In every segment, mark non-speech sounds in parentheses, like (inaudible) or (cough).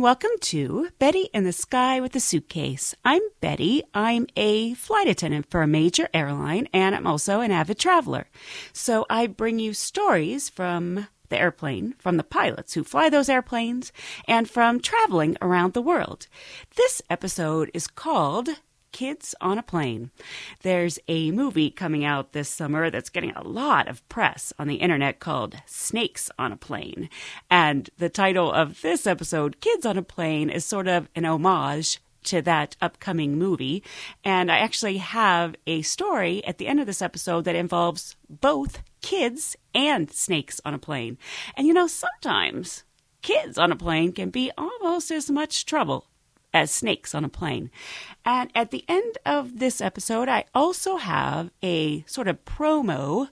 Welcome to Betty in the Sky with a Suitcase. I'm Betty. I'm a flight attendant for a major airline, and I'm also an avid traveler. So I bring you stories from the airplane, from the pilots who fly those airplanes, and from traveling around the world. This episode is called Kids on a Plane. There's a movie coming out this summer that's getting a lot of press on the internet called Snakes on a Plane. And the title of this episode, Kids on a Plane, is sort of an homage to that upcoming movie. And I actually have a story at the end of this episode that involves both kids and snakes on a plane. And you know, sometimes kids on a plane can be almost as much trouble as snakes on a plane. And at the end of this episode, I also have a sort of promo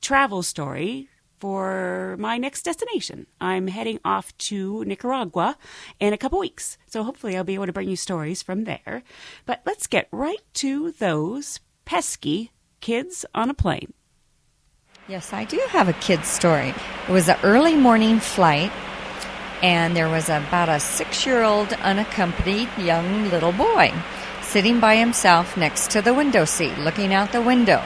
travel story for my next destination. I'm heading off to Nicaragua in a couple weeks. So hopefully I'll be able to bring you stories from there. But let's get right to those pesky kids on a plane. Yes, I do have a kid's story. It was an early morning flight, and there was about a six year old unaccompanied young little boy sitting by himself next to the window seat, looking out the window.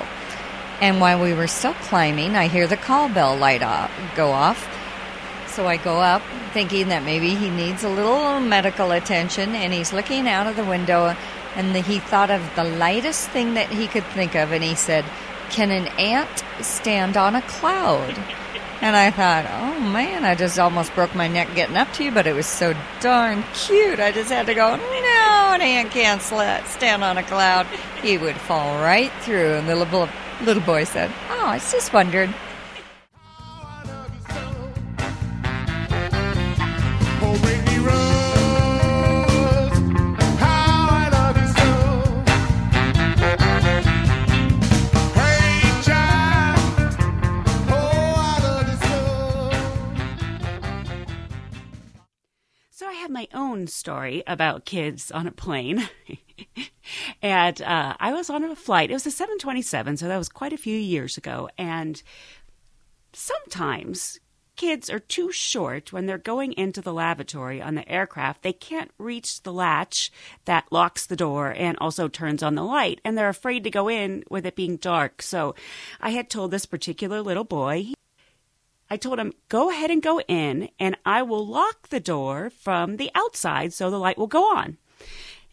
And while we were still climbing, I hear the call bell light off, go off. So I go up thinking that maybe he needs a little medical attention, and he's looking out of the window, and the, he thought of the lightest thing that he could think of, and he said, Can an ant stand on a cloud? And I thought, oh man, I just almost broke my neck getting up to you, but it was so darn cute. I just had to go, no, an ant can't stand on a cloud. He would fall right through. And the little, little boy said, oh, I just wondered. Own story about kids on a plane. (laughs) and uh, I was on a flight. It was a 727, so that was quite a few years ago. And sometimes kids are too short when they're going into the lavatory on the aircraft. They can't reach the latch that locks the door and also turns on the light, and they're afraid to go in with it being dark. So I had told this particular little boy, I told him, go ahead and go in, and I will lock the door from the outside so the light will go on.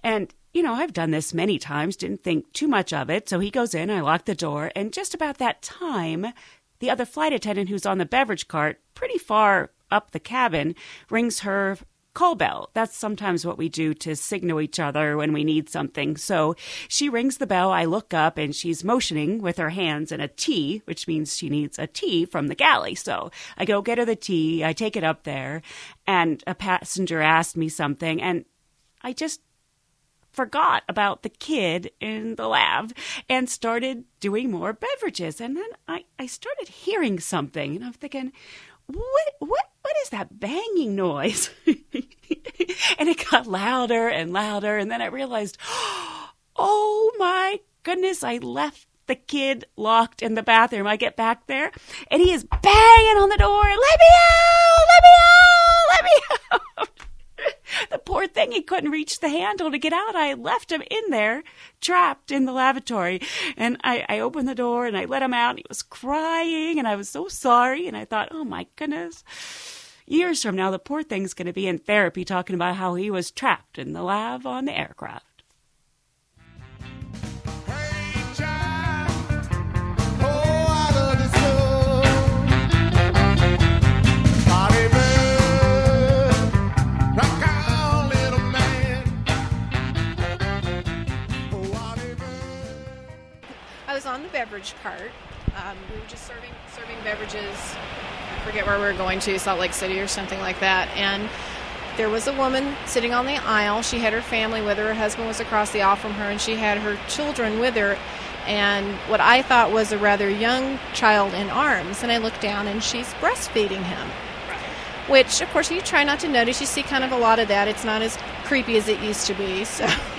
And, you know, I've done this many times, didn't think too much of it. So he goes in, I lock the door, and just about that time, the other flight attendant who's on the beverage cart, pretty far up the cabin, rings her call bell. That's sometimes what we do to signal each other when we need something. So she rings the bell. I look up and she's motioning with her hands in a T, which means she needs a tea from the galley. So I go get her the tea. I take it up there and a passenger asked me something and I just forgot about the kid in the lav and started doing more beverages. And then I, I started hearing something and I'm thinking, what what what is that banging noise? (laughs) and it got louder and louder and then I realized, (gasps) "Oh my goodness, I left the kid locked in the bathroom. I get back there and he is banging on the door. Let me out! Let me out! Let me out! (laughs) the poor thing, he couldn't reach the handle to get out. I left him in there, trapped in the lavatory. And I, I opened the door and I let him out. And he was crying and I was so sorry. And I thought, oh my goodness years from now, the poor thing's going to be in therapy talking about how he was trapped in the lav on the aircraft. on the beverage cart. Um, we were just serving serving beverages I forget where we were going to, Salt Lake City or something like that. And there was a woman sitting on the aisle. She had her family with her. Her husband was across the aisle from her, and she had her children with her. And what I thought was a rather young child in arms. And I looked down, and she's breastfeeding him. Which, of course, you try not to notice. You see kind of a lot of that. It's not as creepy as it used to be. So. (laughs)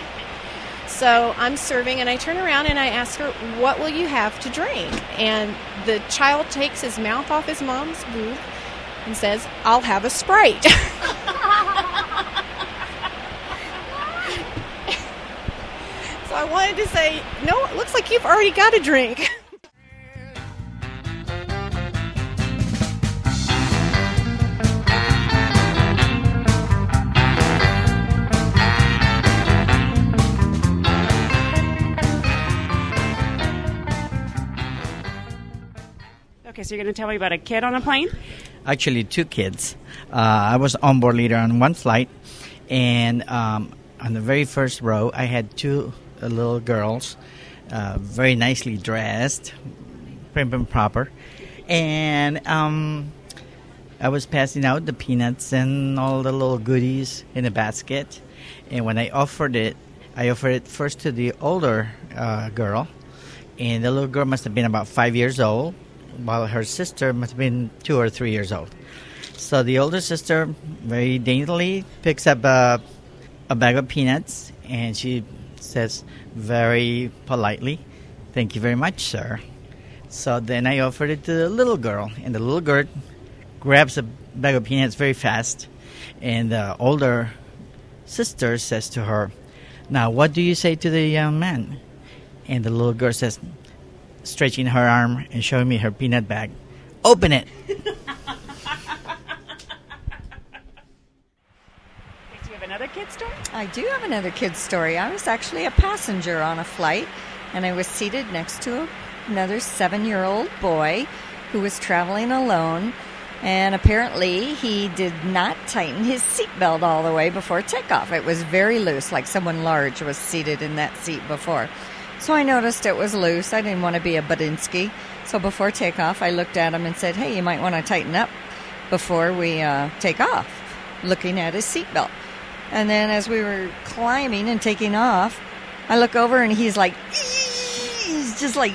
So I'm serving, and I turn around and I ask her, What will you have to drink? And the child takes his mouth off his mom's boob and says, I'll have a Sprite. (laughs) so I wanted to say, No, it looks like you've already got a drink. (laughs) you're going to tell me about a kid on a plane? Actually, two kids. Uh, I was onboard leader on one flight, and um, on the very first row, I had two uh, little girls, uh, very nicely dressed, prim and proper, and um, I was passing out the peanuts and all the little goodies in a basket. And when I offered it, I offered it first to the older uh, girl, and the little girl must have been about five years old while her sister must have been two or three years old. So the older sister very daintily picks up a, a bag of peanuts and she says very politely, Thank you very much, sir. So then I offered it to the little girl, and the little girl grabs a bag of peanuts very fast, and the older sister says to her, Now, what do you say to the young man? And the little girl says, stretching her arm and showing me her peanut bag. Open it. Do you have another kid story? I do have another kid's story. I was actually a passenger on a flight, and I was seated next to another seven year old boy who was traveling alone. And apparently, he did not tighten his seatbelt all the way before takeoff. It was very loose, like someone large was seated in that seat before. So I noticed it was loose. I didn't want to be a Budinsky. So before takeoff, I looked at him and said, Hey, you might want to tighten up before we uh, take off, looking at his seatbelt. And then as we were climbing and taking off, I look over and he's like, he's just like,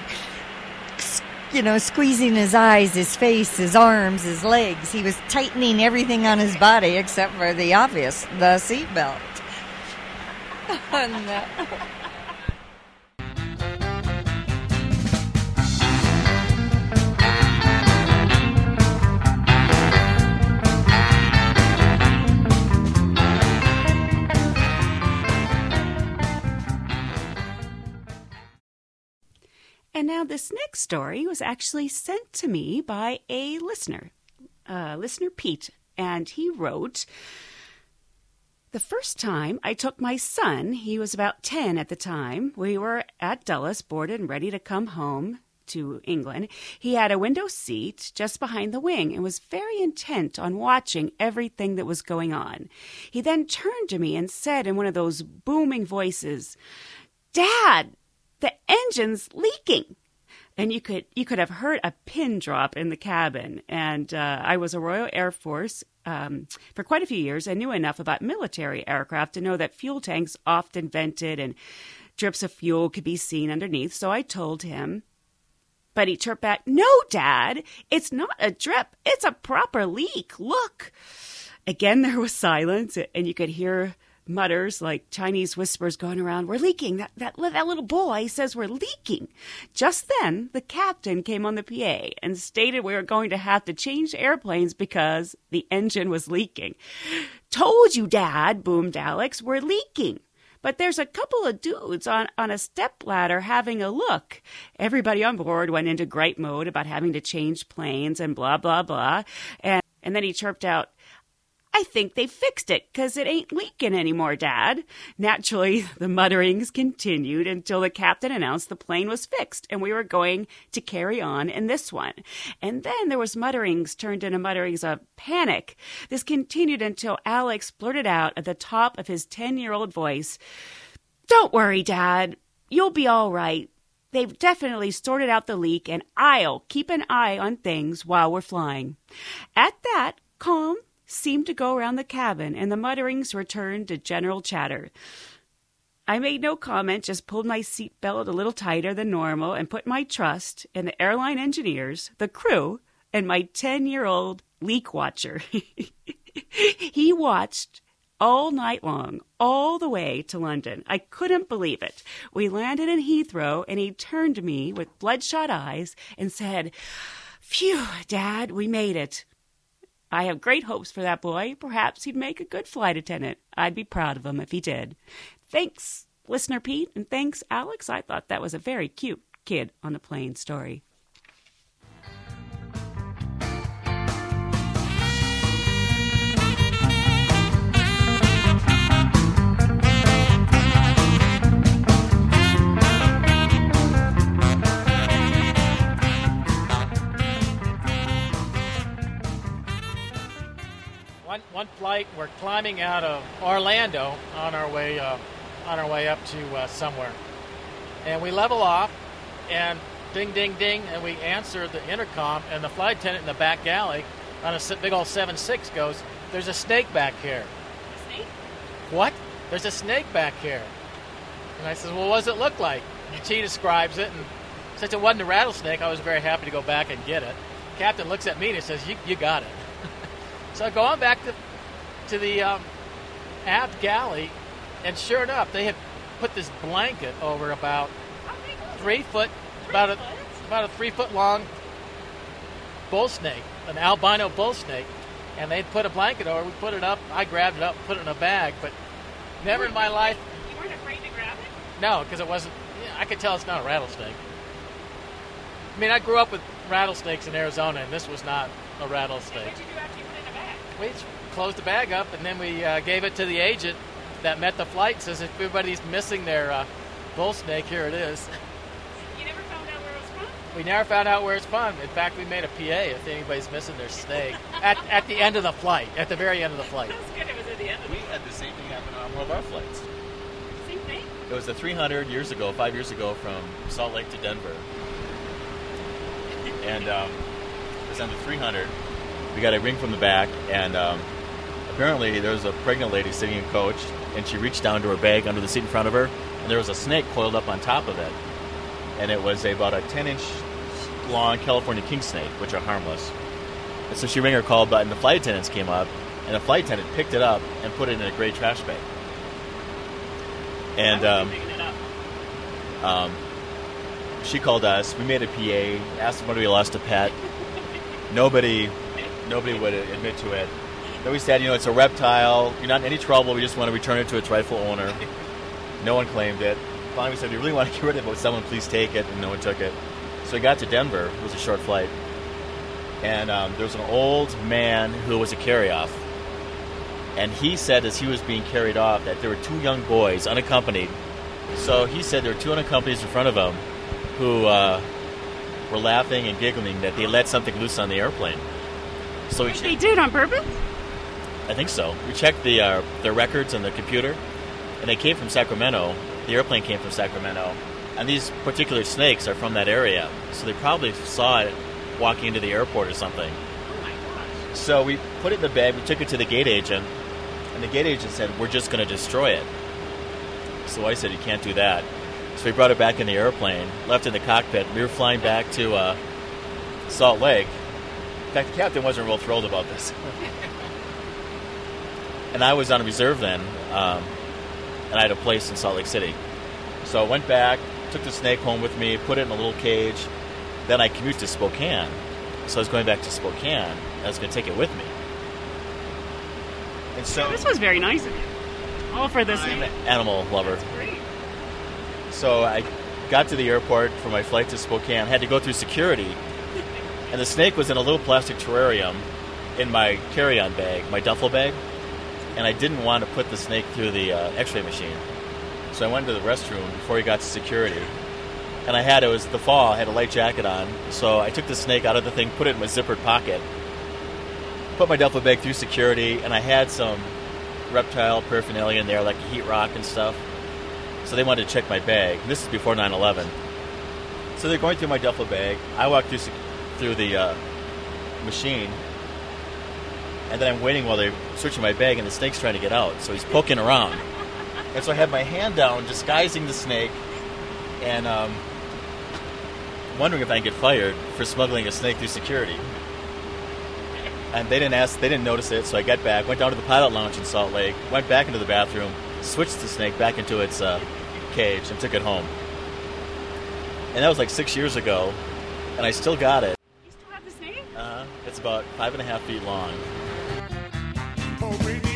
you know, squeezing his eyes, his face, his arms, his legs. He was tightening everything on his body except for the obvious, the seatbelt. (laughs) uh, And now this next story was actually sent to me by a listener, uh, listener Pete, and he wrote. The first time I took my son, he was about 10 at the time, we were at Dulles, bored and ready to come home to England. He had a window seat just behind the wing and was very intent on watching everything that was going on. He then turned to me and said in one of those booming voices, Dad, the engine's leaking and you could you could have heard a pin drop in the cabin. And uh, I was a Royal Air Force um, for quite a few years and knew enough about military aircraft to know that fuel tanks often vented and drips of fuel could be seen underneath. So I told him. But he chirped back, No, Dad, it's not a drip. It's a proper leak. Look. Again, (laughs) there was silence, and you could hear mutters like Chinese whispers going around. We're leaking. That, that, that little boy says we're leaking. Just then, the captain came on the PA and stated we were going to have to change airplanes because the engine was leaking. Told you, Dad, boomed Alex. We're leaking. But there's a couple of dudes on, on a step ladder having a look. Everybody on board went into gripe mode about having to change planes and blah, blah, blah. And, and then he chirped out, I think they fixed it because it ain't leaking anymore, Dad. Naturally, (laughs) the mutterings continued until the captain announced the plane was fixed and we were going to carry on in this one. And then there was mutterings turned into mutterings of panic. This continued until Alex blurted out at the top of his 10 year old voice, Don't worry, Dad. You'll be all right. They've definitely sorted out the leak, and I'll keep an eye on things while we're flying. At that, seemed to go around the cabin, and the mutterings returned to general chatter. I made no comment, just pulled my seatbelt a little tighter than normal and put my trust in the airline engineers, the crew, and my 10 year old leak watcher. (laughs) he watched all night long, all the way to London. I couldn't believe it. We landed in Heathrow, and he turned to me with bloodshot eyes and said, Phew, Dad, we made it. I have great hopes for that boy. Perhaps he'd make a good flight attendant. I'd be proud of him if he did. Thanks, listener Pete, and thanks, Alex. I thought that was a very cute kid on the plane story. One, one flight, we're climbing out of Orlando on our way uh, on our way up to uh, somewhere, and we level off, and ding, ding, ding, and we answer the intercom, and the flight attendant in the back galley on a big old seven six goes, "There's a snake back here." A Snake? What? There's a snake back here. And I says, Well, what does it look like? And she describes it, and since it wasn't a rattlesnake, I was very happy to go back and get it. Captain looks at me and he says, You, you got it. So I go on back to, to the um, aft galley, and sure enough, they had put this blanket over about three foot, about a, about a three foot long bull snake, an albino bull snake, and they'd put a blanket over. We put it up. I grabbed it up, put it in a bag, but never in my life. You weren't afraid to grab it? No, because it wasn't. yeah, I could tell it's not a rattlesnake. I mean, I grew up with rattlesnakes in Arizona, and this was not a rattlesnake. We closed the bag up, and then we uh, gave it to the agent that met the flight. Says if everybody's missing their uh, bull snake, here it is. You never found out where it was from? We never found out where it's from. In fact, we made a PA if anybody's missing their snake at, at the end of the flight, at the very end of the flight. That's good. It was at the end of We had the same thing happen on one of our flights. same thing. It was the 300 years ago, five years ago, from Salt Lake to Denver. And um, it was on the 300. We got a ring from the back, and um, apparently there was a pregnant lady sitting in coach, and she reached down to her bag under the seat in front of her, and there was a snake coiled up on top of it. And it was about a 10 inch long California king snake, which are harmless. And so she rang her call button. The flight attendants came up, and the flight attendant picked it up and put it in a gray trash bag. And um, Picking it up. um, she called us. We made a PA, asked whether we lost a pet. (laughs) Nobody, nobody would admit to it. Then we said, you know, it's a reptile. You're not in any trouble. We just want to return it to its rightful owner. No one claimed it. Finally, we said, we really want to get rid of it. Would someone please take it? And no one took it. So we got to Denver. It was a short flight. And um, there was an old man who was a carry-off. And he said as he was being carried off that there were two young boys, unaccompanied. So he said there were two unaccompanied in front of him who uh, were laughing and giggling that they let something loose on the airplane. So we They did on purpose? I think so. We checked the uh, their records on the computer, and they came from Sacramento. The airplane came from Sacramento, and these particular snakes are from that area. So they probably saw it walking into the airport or something. Oh my gosh. So we put it in the bag. We took it to the gate agent, and the gate agent said, "We're just going to destroy it." So I said, "You can't do that." So we brought it back in the airplane, left in the cockpit. We were flying back to uh, Salt Lake. In fact, the captain wasn't real thrilled about this. and I was on reserve then, um, and I had a place in Salt Lake City. So I went back, took the snake home with me, put it in a little cage. Then I commute to Spokane. So I was going back to Spokane. I was going to take it with me. And so This was very nice of you. All for this I'm an animal lover. Great. So I got to the airport for my flight to Spokane. Had to go through security, and the snake was in a little plastic terrarium in my carry-on bag, my duffel bag, and I didn't want to put the snake through the uh, X-ray machine. So I went to the restroom before he got to security, and I had it was the fall. I had a light jacket on, so I took the snake out of the thing, put it in my zippered pocket, put my duffel bag through security, and I had some reptile paraphernalia in there, like a heat rock and stuff. So they wanted to check my bag. This is before 9 11. So they're going through my duffel bag. I walk through through the uh, machine, and then I'm waiting while they're searching my bag, and the snake's trying to get out. So he's poking around, and so I have my hand down, disguising the snake, and um, wondering if I can get fired for smuggling a snake through security. And they didn't ask, they didn't notice it. So I got back, went down to the pilot lounge in Salt Lake, went back into the bathroom, switched the snake back into its uh, cage, and took it home. And that was like six years ago, and I still got it. It's about five and a half feet long. Oh,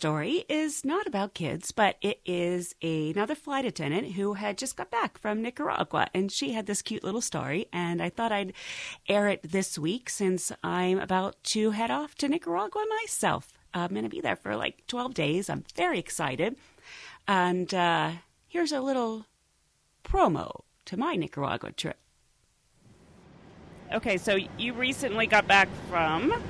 story is not about kids, but it is another flight attendant who had just got back from Nicaragua, and she had this cute little story, and I thought I'd air it this week since I'm about to head off to Nicaragua myself. I'm going to be there for like 12 days. I'm very excited. And uh, here's a little promo to my Nicaragua trip. Okay, so you recently got back from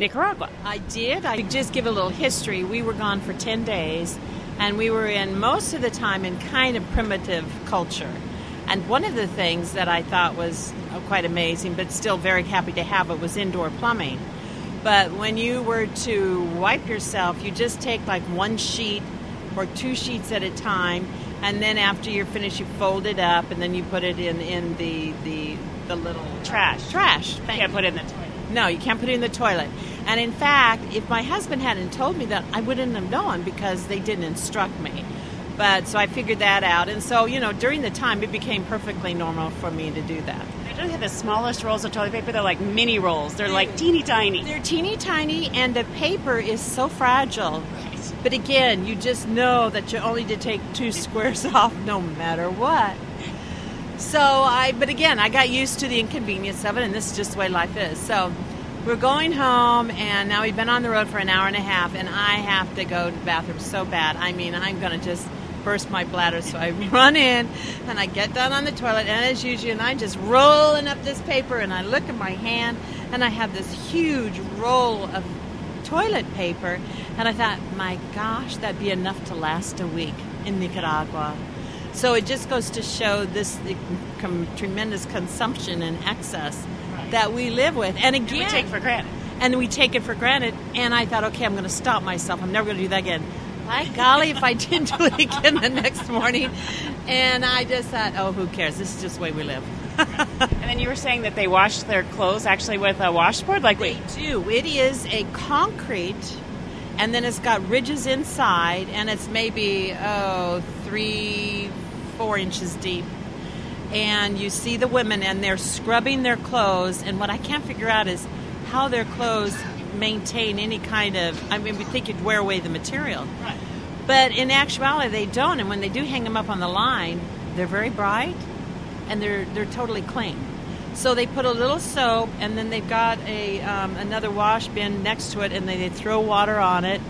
Nicaragua. I did. I just give a little history. We were gone for 10 days, and we were in most of the time in kind of primitive culture. And one of the things that I thought was uh, quite amazing, but still very happy to have it, was indoor plumbing. But when you were to wipe yourself, you just take like one sheet or two sheets at a time, and then after you're finished, you fold it up, and then you put it in, in the, the, the little Trash. trash. You Thank can't you. put it in the toilet. No, you can't put it in the toilet. And in fact, if my husband hadn't told me that, I wouldn't have known because they didn't instruct me. But so I figured that out. And so, you know, during the time, it became perfectly normal for me to do that. They don't have the smallest rolls of toilet paper. They're like mini rolls. They're like teeny tiny. They're teeny tiny, and the paper is so fragile. But again, you just know that you only to take two squares (laughs) off no matter what. So I, but again, I got used to the inconvenience of it, and this is just the way life is. So we're going home, and now we've been on the road for an hour and a half, and I have to go to the bathroom so bad. I mean, I'm going to just burst my bladder. So I (laughs) run in, and I get down on the toilet, and as usual, and I'm just rolling up this paper, and I look at my hand, and I have this huge roll of toilet paper, and I thought, my gosh, that'd be enough to last a week in Nicaragua. So it just goes to show this tremendous consumption and excess that we live with. And again, we take for granted. And we take it for granted. And I thought, okay, I'm going to stop myself. I'm never going to do that again. By golly, if I didn't do it again the next morning. And I just thought, oh, who cares? This is just the way we live. (laughs) And then you were saying that they wash their clothes actually with a washboard, like They we. do. It is a concrete, and then it's got ridges inside, and it's maybe oh three, four inches deep. And you see the women, and they're scrubbing their clothes. And what I can't figure out is how their clothes maintain any kind of. I mean, we think you'd wear away the material, Right. but in actuality, they don't. And when they do hang them up on the line, they're very bright, and they're they're totally clean. So they put a little soap, and then they've got a um, another wash bin next to it, and they, they throw water on it,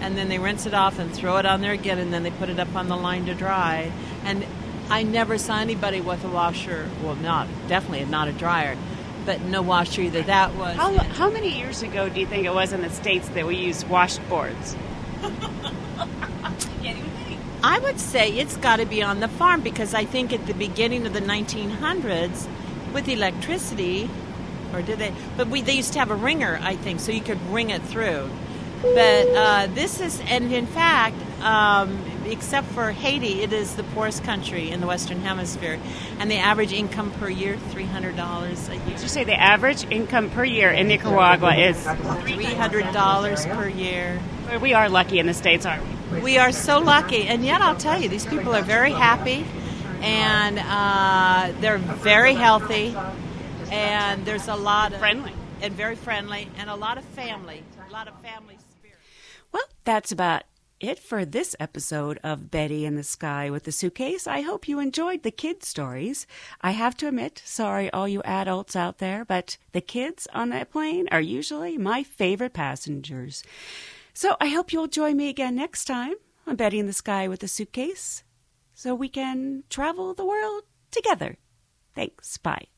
and then they rinse it off and throw it on there again, and then they put it up on the line to dry. And I never saw anybody with a washer. Well, not definitely not a dryer, but no washer either. That was How, how many years ago do you think it was in the States that we used washboards? (laughs) I would say it's got to be on the farm because I think at the beginning of the 1900s, with electricity, or did they? But we they used to have a wringer, I think, so you could wring it through. But uh, this is, and in fact, um, except for Haiti, it is the poorest country in the Western Hemisphere, and the average income per year three hundred dollars a year. Did you say the average income per year in Nicaragua is? Three hundred dollars per year. We are lucky in the States, aren't we? We are so lucky, and yet I'll tell you, these people are very happy, and uh, they're very healthy, and there's a lot of Friendly. and very friendly, and a lot of family, a lot of family that's about it for this episode of Betty in the Sky with the Suitcase. I hope you enjoyed the kids' stories. I have to admit, sorry, all you adults out there, but the kids on that plane are usually my favorite passengers. So I hope you'll join me again next time on Betty in the Sky with the Suitcase so we can travel the world together. Thanks. Bye.